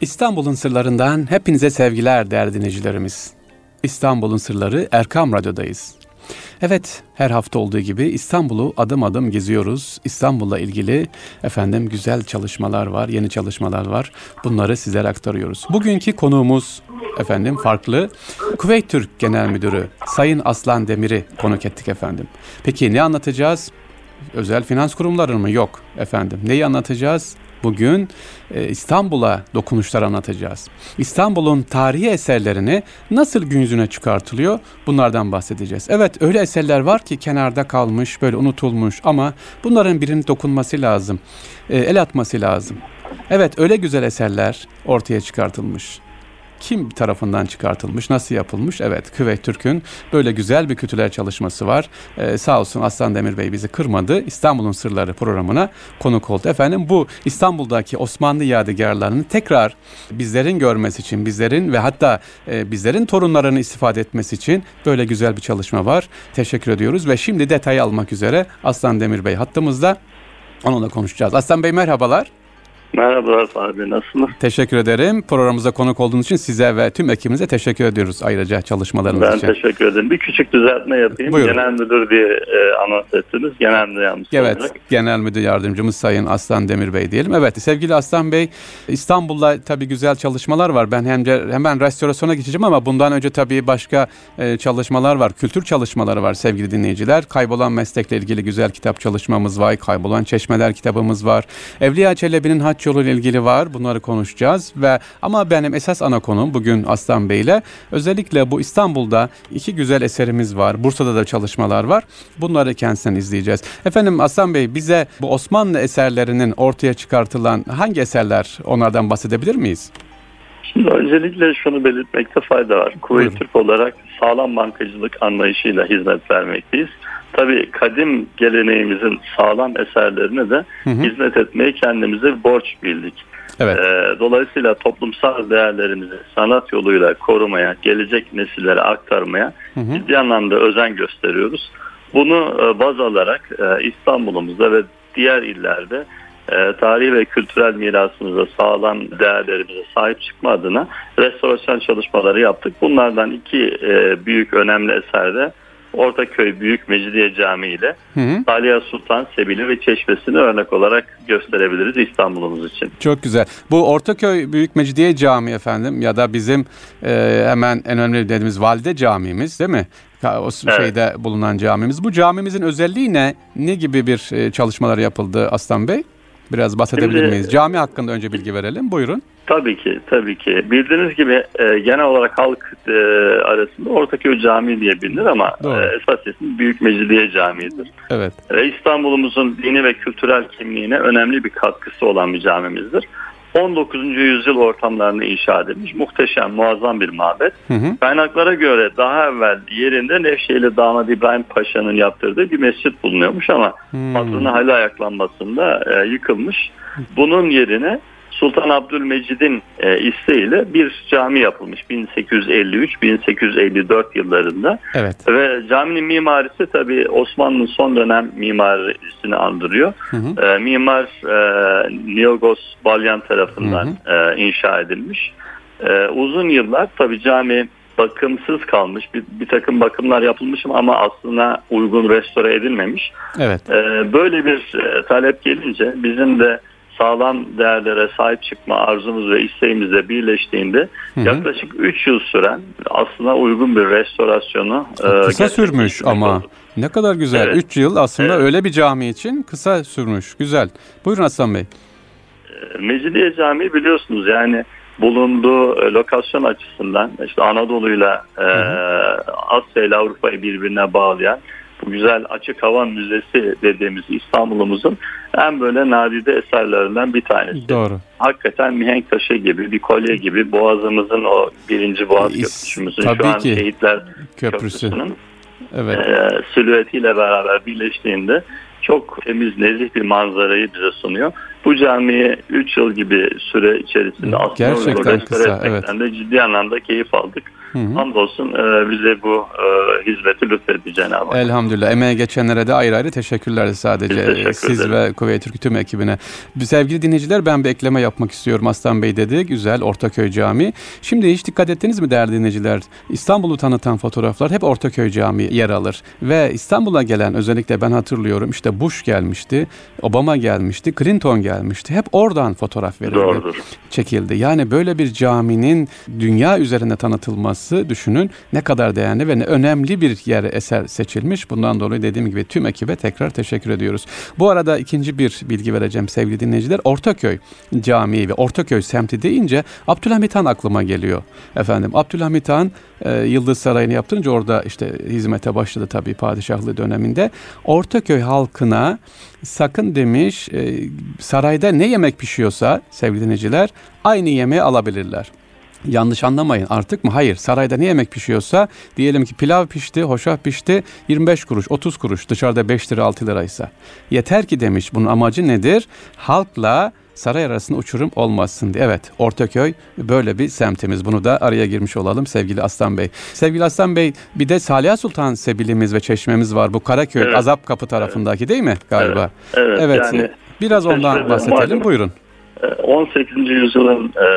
İstanbul'un sırlarından hepinize sevgiler değerli dinleyicilerimiz. İstanbul'un sırları Erkam Radyo'dayız. Evet, her hafta olduğu gibi İstanbul'u adım adım geziyoruz. İstanbul'la ilgili efendim güzel çalışmalar var, yeni çalışmalar var. Bunları sizlere aktarıyoruz. Bugünkü konuğumuz efendim farklı. Kuveyt Türk Genel Müdürü Sayın Aslan Demir'i konuk ettik efendim. Peki ne anlatacağız? Özel finans kurumları mı? Yok efendim. Neyi anlatacağız? Bugün e, İstanbul'a dokunuşlar anlatacağız. İstanbul'un tarihi eserlerini nasıl gün yüzüne çıkartılıyor bunlardan bahsedeceğiz. Evet öyle eserler var ki kenarda kalmış böyle unutulmuş ama bunların birinin dokunması lazım. E, el atması lazım. Evet öyle güzel eserler ortaya çıkartılmış kim tarafından çıkartılmış, nasıl yapılmış? Evet, Küveyt Türk'ün böyle güzel bir kütüler çalışması var. Ee, sağ olsun Aslan Demir Bey bizi kırmadı. İstanbul'un Sırları programına konuk oldu. Efendim bu İstanbul'daki Osmanlı yadigarlarını tekrar bizlerin görmesi için, bizlerin ve hatta e, bizlerin torunlarını istifade etmesi için böyle güzel bir çalışma var. Teşekkür ediyoruz ve şimdi detayı almak üzere Aslan Demir Bey hattımızda. Onunla konuşacağız. Aslan Bey merhabalar. Merhabalar Fahri, nasılsınız? Teşekkür ederim. Programımıza konuk olduğunuz için size ve tüm ekibimize teşekkür ediyoruz ayrıca çalışmalarınız ben için. Ben teşekkür ederim. Bir küçük düzeltme yapayım. Buyurun. Genel müdür diye e, anons ettiniz. Genel müdür yardımcısı Evet, olarak. Genel Müdür Yardımcımız Sayın Aslan Demir Bey diyelim. Evet, sevgili Aslan Bey, İstanbul'da tabii güzel çalışmalar var. Ben hem de, hemen restorasyona geçeceğim ama bundan önce tabii başka e, çalışmalar var. Kültür çalışmaları var sevgili dinleyiciler. Kaybolan meslekle ilgili güzel kitap çalışmamız var. Kaybolan çeşmeler kitabımız var. Evliya Çelebi'nin haç yolu ile ilgili var. Bunları konuşacağız ve ama benim esas ana konum bugün Aslan Bey ile özellikle bu İstanbul'da iki güzel eserimiz var. Bursa'da da çalışmalar var. Bunları kendisinden izleyeceğiz. Efendim Aslan Bey bize bu Osmanlı eserlerinin ortaya çıkartılan hangi eserler onlardan bahsedebilir miyiz? Şimdi öncelikle şunu belirtmekte fayda var. Kuveyt. Türk olarak sağlam bankacılık anlayışıyla hizmet vermekteyiz. Tabii kadim geleneğimizin sağlam eserlerine de Hı hı. hizmet etmeyi kendimize borç bildik. Evet. Ee, dolayısıyla toplumsal değerlerimizi sanat yoluyla korumaya, gelecek nesillere aktarmaya Hı hı. ciddi anlamda özen gösteriyoruz. Bunu e, baz alarak e, İstanbul'umuzda ve diğer illerde e, tarihi ve kültürel mirasımıza sağlam değerlerimize sahip çıkma adına restorasyon çalışmaları yaptık. Bunlardan iki e, büyük önemli eserde Ortaköy Büyük Mecidiye Camii ile Hı hı. Salih Sultan Sebili ve Çeşmesi'ni örnek olarak gösterebiliriz İstanbul'umuz için. Çok güzel. Bu Ortaköy Büyük Mecidiye Camii efendim ya da bizim e, hemen en önemli dediğimiz Valide Camimiz değil mi? O Evet. şeyde bulunan camimiz. Bu camimizin özelliği ne? Ne gibi bir e, çalışmalar yapıldı Aslan Bey? Biraz bahsedebilir Şimdi- miyiz? Cami hakkında önce bilgi verelim. Buyurun. Tabii ki, tabii ki. Bildiğiniz gibi e, genel olarak halk e, arasında Ortaköy Camii diye bilinir ama Doğru. e, esas ismi Büyük Mecidiye Camii'dir. Evet. Ve İstanbul'umuzun dini ve kültürel kimliğine önemli bir katkısı olan bir camimizdir. 19. yüzyıl ortamlarında inşa edilmiş muhteşem, muazzam bir mabet. Hı hı. Kaynaklara göre daha evvel yerinde Nevşehirli Damat İbrahim Paşa'nın yaptırdığı bir mescit bulunuyormuş ama Hmm. patronu hali ayaklanmasında e, yıkılmış. Bunun yerine Sultan Abdülmecid'in e, isteğiyle bir cami yapılmış 1853-1854 yıllarında Evet. ve caminin mimarisi tabi Osmanlı'nın son dönem mimarisini andırıyor. Hı hı. E, mimar e, Niogos Balyan tarafından e, inşa edilmiş. E, uzun yıllar tabi cami bakımsız kalmış. Bir, bir takım bakımlar yapılmış ama aslına uygun restore edilmemiş. Evet. E, böyle bir e, talep gelince bizim de sağlam değerlere sahip çıkma arzumuz ve isteğimizle birleştiğinde Hı hı. yaklaşık 3 yıl süren aslına uygun bir restorasyonu e, Kısa sürmüş ama. oldu. Ne kadar güzel. Evet. 3 yıl aslında Evet. öyle bir cami için kısa sürmüş. Güzel. Buyurun Aslan Bey. Mecidiye Camii biliyorsunuz yani bulunduğu e, lokasyon açısından işte Anadolu'yla e, Asya ile Avrupa'yı birbirine bağlayan bu güzel açık hava müzesi dediğimiz İstanbul'umuzun en böyle nadide eserlerinden bir tanesi. Doğru. Hakikaten mihenk taşı gibi bir kolye gibi boğazımızın o birinci boğaz İs- köprüsümüzün tabii şu an ki. şehitler Köprüsü. köprüsünün Evet. e, silüetiyle beraber birleştiğinde çok temiz, nezih bir manzarayı bize sunuyor. Bu camiyi 3 yıl gibi süre içerisinde aslında Gerçekten kısa, etmekten de ciddi anlamda keyif aldık. Hı hı. Hamdolsun e, bize bu e, hizmeti lütfetti Cenab-ı Hak. Elhamdülillah. Emeğe geçenlere de ayrı ayrı teşekkürler sadece. Teşekkür Siz ederim. ve Kuveyt Türk tüm ekibine. Sevgili dinleyiciler ben bir ekleme yapmak istiyorum. Aslan Bey dedi. Güzel Ortaköy Camii. Şimdi hiç dikkat ettiniz mi değerli dinleyiciler? İstanbul'u tanıtan fotoğraflar hep Ortaköy Camii yer alır. Ve İstanbul'a gelen özellikle ben hatırlıyorum işte Bush gelmişti, Obama gelmişti, Clinton gelmişti. Hep oradan fotoğraf verildi. Doğrudur. Çekildi. Yani böyle bir caminin dünya üzerinde tanıtılması düşünün ne kadar değerli ve ne önemli bir yer eser seçilmiş. Bundan dolayı dediğim gibi tüm ekibe tekrar teşekkür ediyoruz. Bu arada ikinci bir bilgi vereceğim sevgili dinleyiciler. Ortaköy Camii ve Ortaköy semti deyince Abdülhamit Han aklıma geliyor. Efendim Abdülhamit Han e, Yıldız Sarayı'nı yaptırınca orada işte hizmete başladı tabii padişahlığı döneminde. Ortaköy halkına sakın demiş e, sarayda ne yemek pişiyorsa sevgili dinleyiciler aynı yemeği alabilirler. Yanlış anlamayın artık mı? Hayır. Sarayda ne yemek pişiyorsa diyelim ki pilav pişti, hoşaf pişti 25 kuruş, 30 kuruş dışarıda 5 lira 6 liraysa. Yeter ki demiş bunun amacı nedir? Halkla saray arasında uçurum olmasın diye. Evet Ortaköy böyle bir semtimiz. Bunu da araya girmiş olalım sevgili Aslan Bey. Sevgili Aslan Bey bir de Salih Sultan Sebilimiz ve çeşmemiz var. Bu Karaköy evet. Azap Kapı tarafındaki değil mi galiba? Evet. Evet. evet. Yani, Biraz ondan bahsedelim. Buyurun. 18. yüzyılın e,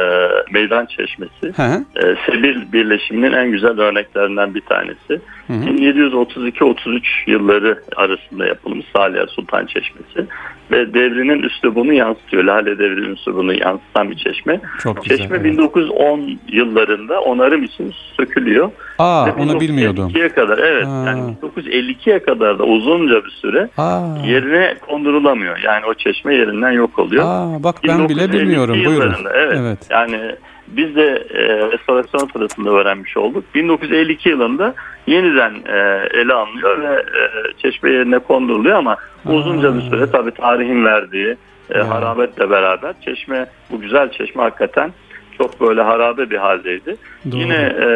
meydan çeşmesi e, Sebil birleşiminin en güzel örneklerinden bir tanesi. 1732-33 yılları arasında yapılmış Salih Sultan Çeşmesi ve devrinin üslubunu yansıtıyor. Lale devrinin üslubunu yansıtan bir çeşme. Çok çeşme güzel, 1910 yıllarında onarım için sökülüyor. Aa, ve onu bilmiyordum. kadar evet yani 1952'ye kadar da uzunca bir süre Aa. yerine kondurulamıyor. Yani o çeşme yerinden yok oluyor. Aa, bak ben bile bilmiyorum. Buyurun. Evet, evet. Yani biz de e, restorasyon sırasında öğrenmiş olduk. 1952 yılında yeniden e, ele alınıyor ve e, çeşme yerine konduruluyor ama Aa. uzunca bir süre tabii tarihin verdiği e, harabetle beraber çeşme bu güzel çeşme hakikaten çok böyle harabe bir haldeydi. Doğru. Yine e,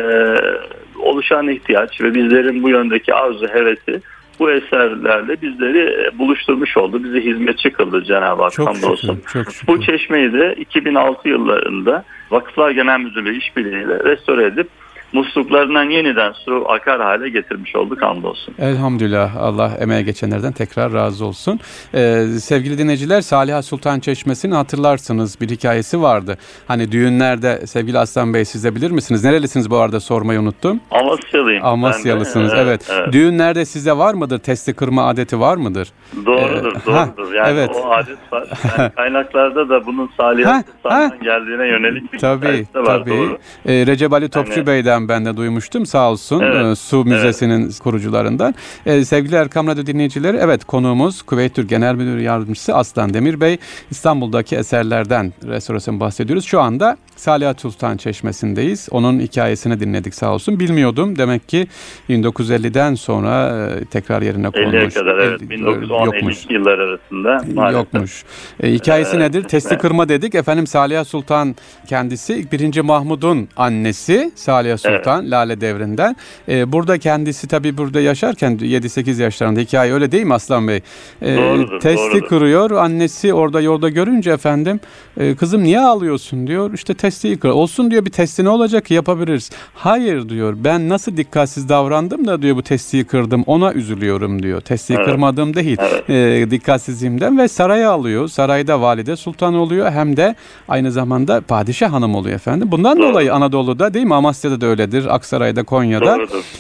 oluşan ihtiyaç ve bizlerin bu yöndeki arzu hevesi bu eserlerle bizleri e, buluşturmuş oldu. Bizi hizmetçi kıldı Cenab-ı Hak çok hamdolsun. Şükür, çok şükür. Bu çeşmeyi de 2006 yıllarında Vakıflar Genel Müdürlüğü işbirliğiyle restore edip musluklarından yeniden su akar hale getirmiş olduk hamdolsun. Elhamdülillah Allah emeğe geçenlerden tekrar razı olsun. Ee, sevgili dinleyiciler Saliha Sultan Çeşmesi'ni hatırlarsınız bir hikayesi vardı. Hani düğünlerde sevgili Aslan Bey siz de bilir misiniz? Nerelisiniz bu arada sormayı unuttum. Amasyalıyım. Amasyalısınız evet, evet. evet. Düğünlerde sizde var mıdır? Testi kırma adeti var mıdır? Doğrudur ee, doğrudur. Yani evet. o adet var. Yani kaynaklarda da bunun Saliha Sultan'dan geldiğine yönelik bir tabii, var. Tabii. Doğru. Ee, Recep Ali Topçu yani, Bey'den ben de duymuştum sağ olsun evet. E, Su Müzesi'nin evet. kurucularından. Ee, sevgili Erkam Radyo dinleyicileri evet konuğumuz Kuveyt Türk Genel Müdür Yardımcısı Aslan Demir Bey. İstanbul'daki eserlerden restorasyon bahsediyoruz. Şu anda Salih Sultan Çeşmesi'ndeyiz. Onun hikayesini dinledik sağ olsun. Bilmiyordum. Demek ki 1950'den sonra e, tekrar yerine konmuş. 50'ye kadar evet. 1910-52 yıllar arasında maalesef. Yokmuş. E, hikayesi ee, nedir? Testi kırma dedik. Efendim Salih Sultan kendisi 1. Mahmud'un annesi Salih Sultan. Sultan evet. Lale devrinden. E, burada kendisi tabi burada yaşarken 7-8 yaşlarında hikaye öyle değil mi Aslan Bey? E, doğrudur, testi doğrudur. kırıyor. Annesi orada yolda görünce efendim e, kızım niye ağlıyorsun diyor. İşte testi kır. Olsun diyor bir testi ne olacak ki yapabiliriz. Hayır diyor ben nasıl dikkatsiz davrandım da diyor bu testiyi kırdım ona üzülüyorum diyor. Testiyi evet. kırmadığım değil. Evet. E, dikkatsizliğimden ve saraya alıyor. Sarayda valide sultan oluyor hem de aynı zamanda padişah hanım oluyor efendim. Bundan Doğru. dolayı Anadolu'da değil mi Amasya'da da öyledir öyledir. Aksaray'da, Konya'da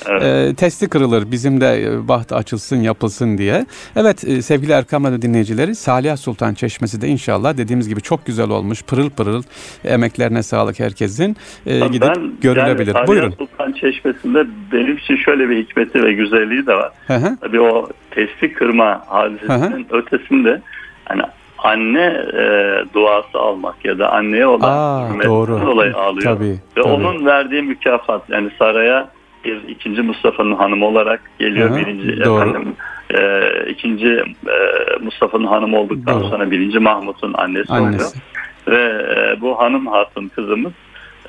evet. e, testi kırılır. Bizim de e, baht açılsın, yapılsın diye. Evet e, sevgili Erkam Radyo dinleyicileri Salih Sultan Çeşmesi de inşallah dediğimiz gibi çok güzel olmuş. Pırıl pırıl emeklerine sağlık herkesin. E, gidip ben, görülebilir. Yani, Buyurun. Sultan Çeşmesi'nde benim için şöyle bir hikmeti ve güzelliği de var. Hı hı. Tabii o testi kırma hadisesinin ötesinde hani anne e, duası almak ya da anneye olan hürmetinden dolayı ağlıyor. Tabii, Ve tabii. onun verdiği mükafat yani saraya bir ikinci Mustafa'nın hanımı olarak geliyor. Aha, birinci doğru. efendim e, ikinci e, Mustafa'nın hanımı olduktan doğru. sonra birinci Mahmut'un annesi, annesi. oluyor. Ve e, bu hanım hatun kızımız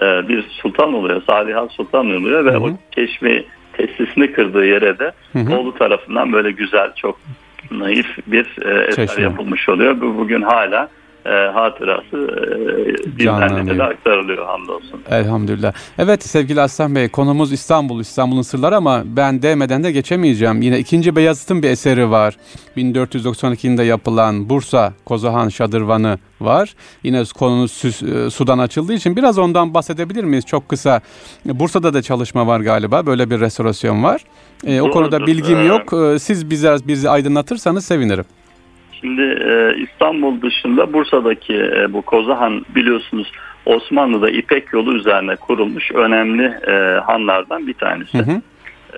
e, bir sultan oluyor. Saliha Sultan oluyor ve Hı-hı. o keşmi tesisini kırdığı yere de Hı-hı. oğlu tarafından böyle güzel çok naif bir e, eser yapılmış oluyor. Bu bugün hala e, hatırası e, dinlenmede de aktarılıyor hamdolsun. Elhamdülillah. Evet sevgili Aslan Bey konumuz İstanbul, İstanbul'un sırları ama ben demeden de geçemeyeceğim. Yine 2. Beyazıt'ın bir eseri var. 1492'de yapılan Bursa Kozahan Şadırvanı var. Yine konumuz e, sudan açıldığı için biraz ondan bahsedebilir miyiz? Çok kısa. Bursa'da da çalışma var galiba. Böyle bir restorasyon var. E, o konuda bilgim ee, yok. E, siz bize bizi aydınlatırsanız sevinirim. Şimdi e, İstanbul dışında Bursa'daki e, bu Kozahan biliyorsunuz Osmanlı'da İpek yolu üzerine kurulmuş önemli e, hanlardan bir tanesi. Hı hı.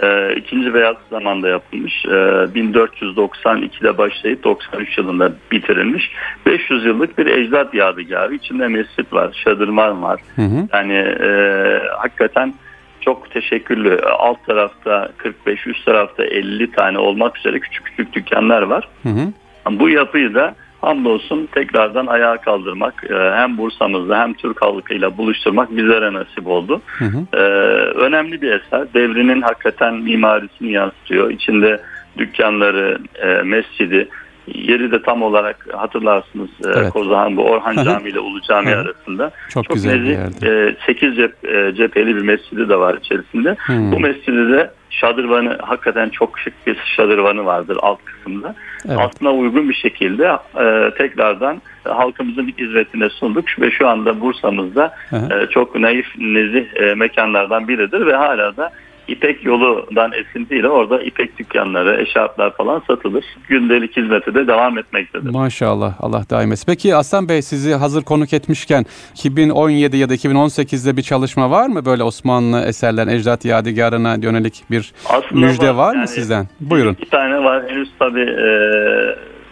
E, ikinci Beyaz zamanda yapılmış. E, 1492'de başlayıp 93 yılında bitirilmiş. 500 yıllık bir ecdat yadigarı. İçinde mescit var, şadırman var. Hı hı. Yani e, hakikaten çok teşekkürlü. Alt tarafta 45, üst tarafta 50 tane olmak üzere küçük küçük dükkanlar var. Hı hı. Bu yapıyı da hamdolsun tekrardan ayağa kaldırmak e, hem Bursa'mızda hem Türk halkıyla buluşturmak bizlere nasip oldu. Hı hı. Ee, önemli bir eser. Devrinin hakikaten mimarisini yansıtıyor. İçinde dükkanları, e, mescidi, yeri de tam olarak hatırlarsınız e, evet. Kozahan bu Orhan Camii ile Ulu Cami arasında. Çok, Çok güzel nezih, bir yerde. 8 cep, cepheli bir mescidi de var içerisinde. Hmm. Bu mescidi de şadırvanı hakikaten çok şık bir şadırvanı vardır alt kısımda. Evet. Altına uygun bir şekilde e, tekrardan halkımızın hizmetine sunduk ve şu anda Bursa'mızda e, çok naif nezih e, mekanlardan biridir ve hala da İpek yolundan esintiyle orada İpek dükkanları, eşarplar falan satılır. Gündelik hizmeti de devam etmektedir. Maşallah Allah daim etsin. Peki Aslan Bey sizi hazır konuk etmişken 2017 ya da 2018'de bir çalışma var mı böyle Osmanlı eserlerin ecdat yadigarına yönelik bir Aslında müjde var, var mı yani sizden? Buyurun. Bir tane var henüz tabii e,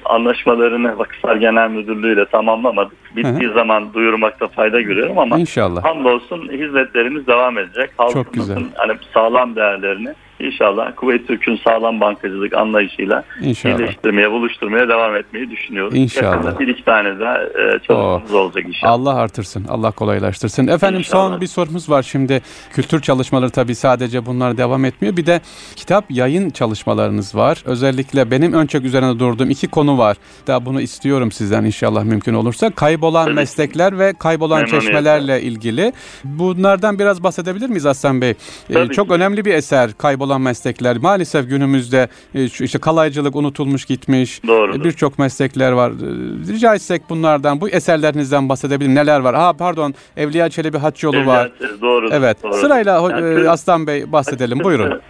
anlaşmalarını Vakıflar Genel Müdürlüğü ile tamamlamadık. Bittiği Hı-hı. zaman duyurmakta fayda görüyorum ama İnşallah. hamdolsun hizmetlerimiz devam edecek. Halkımızın hani sağlam değerlerini İnşallah Kuveyt Türk'ün sağlam bankacılık anlayışıyla İnşallah. iyileştirmeye, buluşturmaya devam etmeyi düşünüyoruz. İnşallah. Yakında bir iki tane daha e, çalışmamız oh. olacak inşallah. Allah artırsın, Allah kolaylaştırsın. Efendim inşallah. son bir sorumuz var şimdi. Kültür çalışmaları tabii sadece bunlar devam etmiyor. Bir de kitap yayın çalışmalarınız var. Özellikle benim ön çok üzerine durduğum iki konu var. Daha bunu istiyorum sizden inşallah mümkün olursa. Kaybolan tabii. meslekler ve kaybolan Memnuniyetle. çeşmelerle ilgili. Bunlardan biraz bahsedebilir miyiz Aslan Bey? Ee, çok ki. önemli bir eser. Kaybolan olan meslekler maalesef günümüzde e, işte kalaycılık unutulmuş gitmiş. E, birçok meslekler var. E, rica etsek bunlardan bu eserlerinizden bahsedebilir. Neler var? Ha pardon Evliya Çelebi Haç yolu var. Doğru. Evet. Doğru. Sırayla yani, Aslan Bey bahsedelim. Buyurun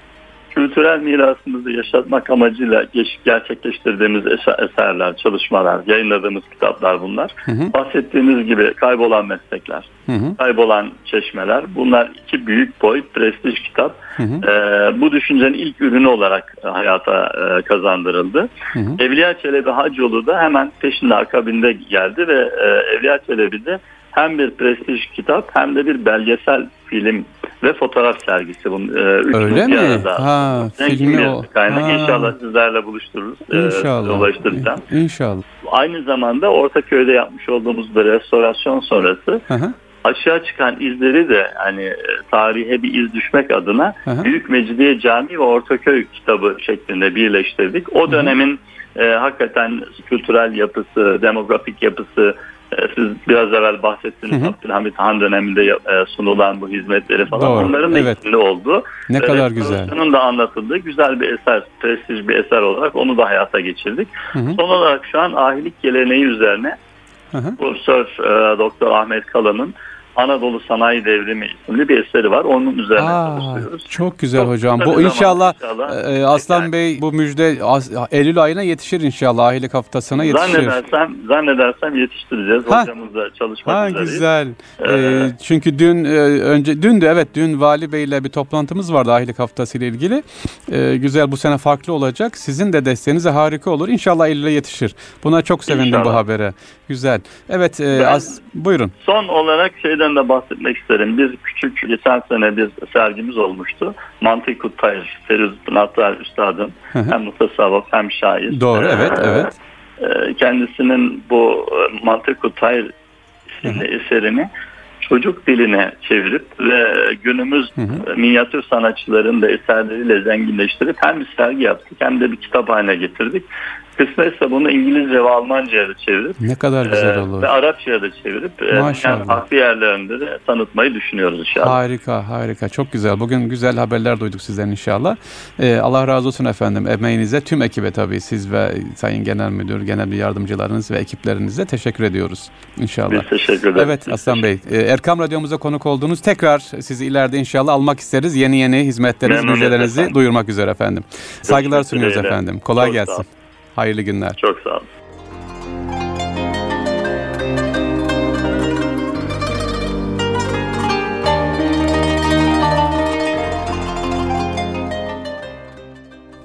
kültürel mirasımızı yaşatmak amacıyla gerçekleştirdiğimiz eserler, çalışmalar, yayınladığımız kitaplar bunlar. Hı hı. Bahsettiğimiz gibi kaybolan meslekler, hı hı. kaybolan çeşmeler. Bunlar iki büyük boy prestij kitap. Hı hı. Ee, bu düşüncenin ilk ürünü olarak hayata e, kazandırıldı. Hı hı. Evliya Çelebi Hacıoğlu da hemen peşinde akabinde geldi ve e, Evliya Çelebi'de hem bir prestij kitap hem de bir belgesel film ve fotoğraf sergisi. Bunun, e, Öyle mi? Arada. Ha, filmi o. Kaynak. Ha. İnşallah sizlerle buluştururuz. İnşallah. E. İnşallah. Aynı zamanda Ortaköy'de yapmış olduğumuz bir restorasyon sonrası hı aşağı çıkan izleri de hani e, tarihe bir iz düşmek adına Aha. Büyük Mecidiye Camii ve Ortaköy kitabı şeklinde birleştirdik. O dönemin e, hakikaten kültürel yapısı, demografik yapısı, siz biraz evvel bahsettiniz hı hı. Abdülhamit Han döneminde e, sunulan bu hizmetleri falan Doğru, onların da evet. içinde oldu. Ne Ve kadar güzel. Onun da anlatıldığı güzel bir eser, prestij bir eser olarak onu da hayata geçirdik. Hı hı. Son olarak şu an ahilik geleneği üzerine hı hı. Profesör e, Doktor Ahmet Kala'nın Anadolu Sanayi Devrimi isimli bir eseri var. Onun üzerine Aa, çalışıyoruz. Çok güzel çok hocam. Bu inşallah, inşallah e, Aslan yani, Bey bu müjde Eylül ayına yetişir inşallah. Ahilik haftasına yetişir. Zannedersem, zannedersem yetiştireceğiz. Ha. Hocamızla çalışmak ha, üzereyiz. Güzel. Ee, ee, çünkü dün e, önce dün de evet dün Vali Bey ile bir toplantımız vardı Ahilik haftası ile ilgili. Ee, güzel bu sene farklı olacak. Sizin de desteğinize harika olur. İnşallah Eylül'e yetişir. Buna çok sevindim inşallah. bu habere. Güzel. Evet e, az, buyurun. Son olarak şeyden şeyden de bahsetmek isterim. Biz küçük geçen sene bir sergimiz olmuştu. Mantık Kutayır, Feruz Pınartar Üstad'ın hem mutasavvıf hem şair. Doğru, evet, ee, evet. Kendisinin bu e, Mantık isimli eserini çocuk diline çevirip ve günümüz hı hı. minyatür sanatçıların da eserleriyle zenginleştirip hem bir sergi yaptık hem de bir kitap haline getirdik. Kısmetse bunu İngilizce ve Almanca'ya da çevirip ne kadar güzel e, olur. ve Arapça'ya da çevirip e, Maşallah. yani farklı yerlerinde de tanıtmayı düşünüyoruz inşallah. Harika, harika. Çok güzel. Bugün güzel haberler duyduk sizden inşallah. Ee, Allah razı olsun efendim. Emeğinize, tüm ekibe tabii siz ve Sayın Genel Müdür, Genel bir Yardımcılarınız ve ekiplerinize teşekkür ediyoruz inşallah. Biz teşekkür ederiz. Evet Aslan Bey, e, Erkam Radyomuza konuk oldunuz. Tekrar sizi ileride inşallah almak isteriz. Yeni yeni hizmetleriniz, müjdelerinizi duyurmak üzere efendim. Saygılar sunuyoruz efendim. Kolay Çok gelsin. Hayırlı günler. Çok sağ olun.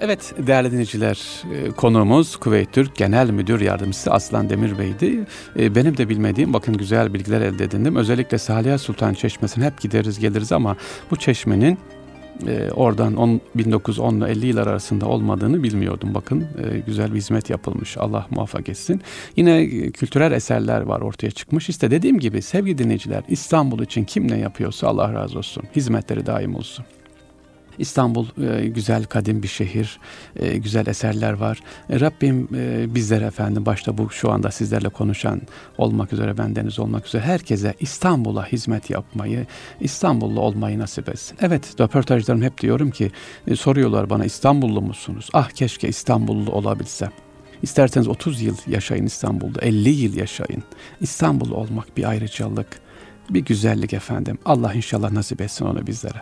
Evet değerli dinleyiciler e, konuğumuz Kuveyt Türk Genel Müdür Yardımcısı Aslan Demir Bey'di. E, Benim de bilmediğim bakın güzel bilgiler elde edindim. Özellikle Saliha Sultan Çeşmesi'ne hep gideriz geliriz ama bu çeşmenin e, oradan 10, 1910 ile 50 yıllar arasında olmadığını bilmiyordum. Bakın e, güzel bir hizmet yapılmış. Allah muvaffak etsin. Yine e, kültürel eserler var ortaya çıkmış. İşte dediğim gibi sevgili dinleyiciler İstanbul için kim ne yapıyorsa Allah razı olsun. Hizmetleri daim olsun. İstanbul e, güzel kadim bir şehir, e, güzel eserler var. E, Rabbim e, bizlere efendim başta bu şu anda sizlerle konuşan olmak üzere bendeniz olmak üzere herkese İstanbul'a hizmet yapmayı, İstanbullu olmayı nasip etsin. Evet röportajlarım hep diyorum ki soruyorlar bana İstanbullu musunuz? Ah keşke İstanbullu olabilsem. İsterseniz 30 yıl yaşayın İstanbul'da, 50 yıl yaşayın. İstanbullu olmak bir ayrıcalık, bir güzellik efendim. Allah inşallah nasip etsin onu bizlere.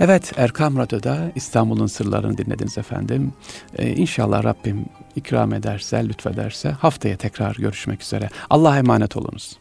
Evet Erkam Radyo'da İstanbul'un sırlarını dinlediniz efendim. Ee, inşallah Rabbim ikram ederse, lütfederse haftaya tekrar görüşmek üzere. Allah'a emanet olunuz.